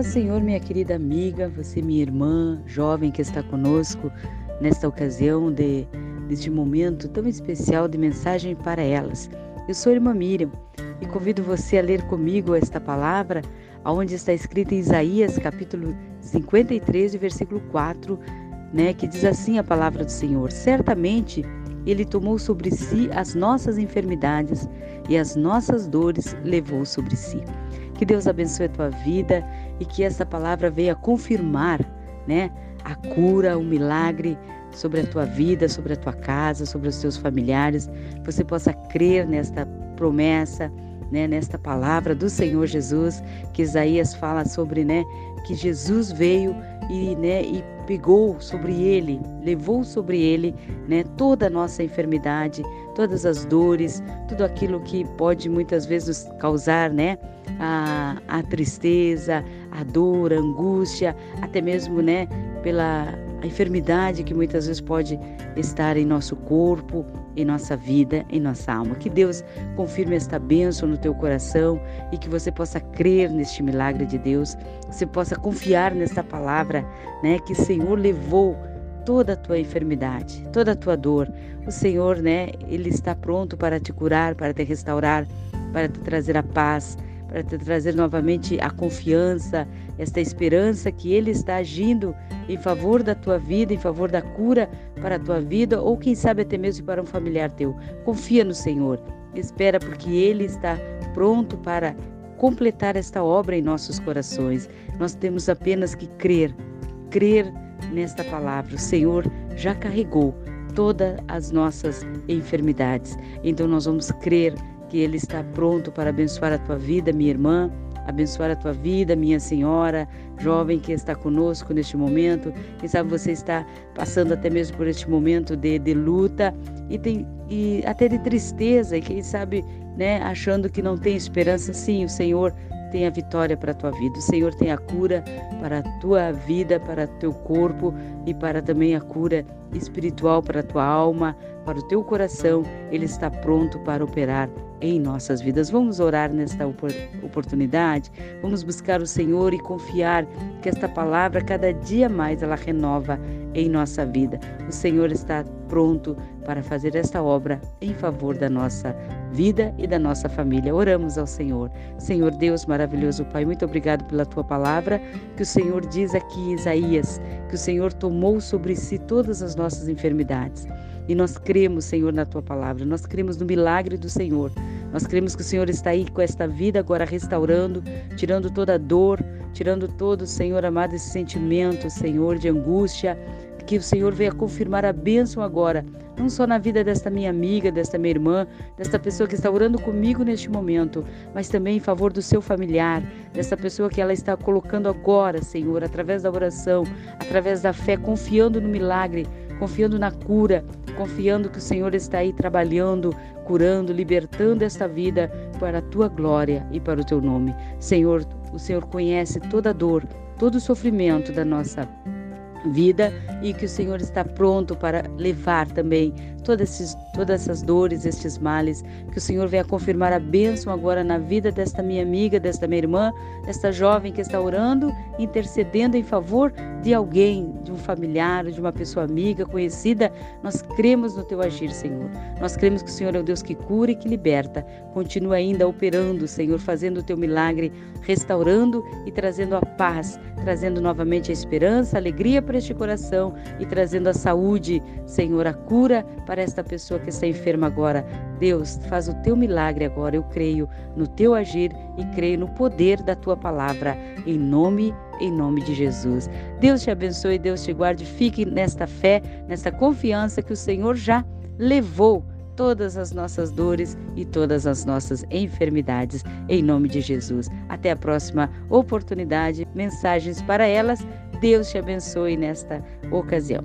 Paz Senhor, minha querida amiga, você, minha irmã, jovem que está conosco nesta ocasião de neste momento tão especial de mensagem para elas. Eu sou a irmã Miriam e convido você a ler comigo esta palavra, aonde está escrita em Isaías, capítulo 53, versículo 4, né, que diz assim a palavra do Senhor: Certamente ele tomou sobre si as nossas enfermidades e as nossas dores levou sobre si. Que Deus abençoe a tua vida e que essa palavra venha confirmar, né, a cura, o milagre sobre a tua vida, sobre a tua casa, sobre os teus familiares. Você possa crer nesta promessa, né, nesta palavra do Senhor Jesus, que Isaías fala sobre, né, que Jesus veio e, né, e pegou sobre ele, levou sobre ele, né, toda a nossa enfermidade, todas as dores, tudo aquilo que pode muitas vezes causar, né, a, a tristeza, a dor, a angústia, até mesmo, né, pela enfermidade que muitas vezes pode estar em nosso corpo, em nossa vida, em nossa alma. Que Deus confirme esta bênção no teu coração e que você possa crer neste milagre de Deus, que você possa confiar nesta palavra, né, que o Senhor levou toda a tua enfermidade, toda a tua dor. O Senhor, né, ele está pronto para te curar, para te restaurar, para te trazer a paz, para te trazer novamente a confiança, esta esperança que Ele está agindo em favor da tua vida, em favor da cura para a tua vida, ou quem sabe até mesmo para um familiar teu. Confia no Senhor, espera, porque Ele está pronto para completar esta obra em nossos corações. Nós temos apenas que crer, crer nesta palavra. O Senhor já carregou todas as nossas enfermidades. Então nós vamos crer que Ele está pronto para abençoar a tua vida, minha irmã, abençoar a tua vida, minha senhora, jovem que está conosco neste momento. Quem sabe você está passando até mesmo por este momento de, de luta e, tem, e até de tristeza, e quem sabe né, achando que não tem esperança. Sim, o Senhor tem a vitória para a tua vida. O Senhor tem a cura para a tua vida, para o teu corpo e para também a cura espiritual para a tua alma, para o teu coração. Ele está pronto para operar em nossas vidas. Vamos orar nesta oportunidade, vamos buscar o Senhor e confiar que esta palavra cada dia mais ela renova em nossa vida. O Senhor está pronto para fazer esta obra em favor da nossa vida e da nossa família. Oramos ao Senhor. Senhor Deus maravilhoso Pai, muito obrigado pela tua palavra, que o Senhor diz aqui em Isaías, que o Senhor tomou sobre si todas as nossas enfermidades. E nós cremos, Senhor, na tua palavra. Nós cremos no milagre do Senhor. Nós cremos que o Senhor está aí com esta vida agora restaurando, tirando toda a dor, tirando todo, Senhor amado, esse sentimento, Senhor, de angústia. Que o Senhor venha confirmar a bênção agora, não só na vida desta minha amiga, desta minha irmã, desta pessoa que está orando comigo neste momento, mas também em favor do seu familiar, dessa pessoa que ela está colocando agora, Senhor, através da oração, através da fé, confiando no milagre, confiando na cura, confiando que o Senhor está aí trabalhando, curando, libertando esta vida para a tua glória e para o teu nome. Senhor, o Senhor conhece toda a dor, todo o sofrimento da nossa vida e que o Senhor está pronto para levar também todas, esses, todas essas dores, estes males. Que o Senhor venha confirmar a bênção agora na vida desta minha amiga, desta minha irmã, desta jovem que está orando, intercedendo em favor de alguém, de um familiar, de uma pessoa amiga, conhecida. Nós cremos no teu agir, Senhor. Nós cremos que o Senhor é o Deus que cura e que liberta. Continua ainda operando, Senhor, fazendo o teu milagre, restaurando e trazendo a paz, trazendo novamente a esperança, a alegria para este coração e trazendo a saúde, Senhor, a cura para esta pessoa que está enferma agora. Deus, faz o teu milagre agora. Eu creio no teu agir e creio no poder da tua palavra. Em nome, em nome de Jesus. Deus te abençoe, Deus te guarde. Fique nesta fé, nesta confiança que o Senhor já levou todas as nossas dores e todas as nossas enfermidades, em nome de Jesus. Até a próxima oportunidade, mensagens para elas. Deus te abençoe nesta ocasião.